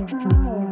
Mm-hmm.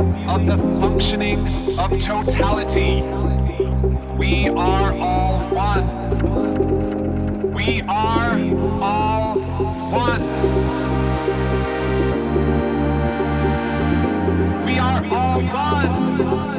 Of the functioning of totality. We are all one. We are all one. We are all one.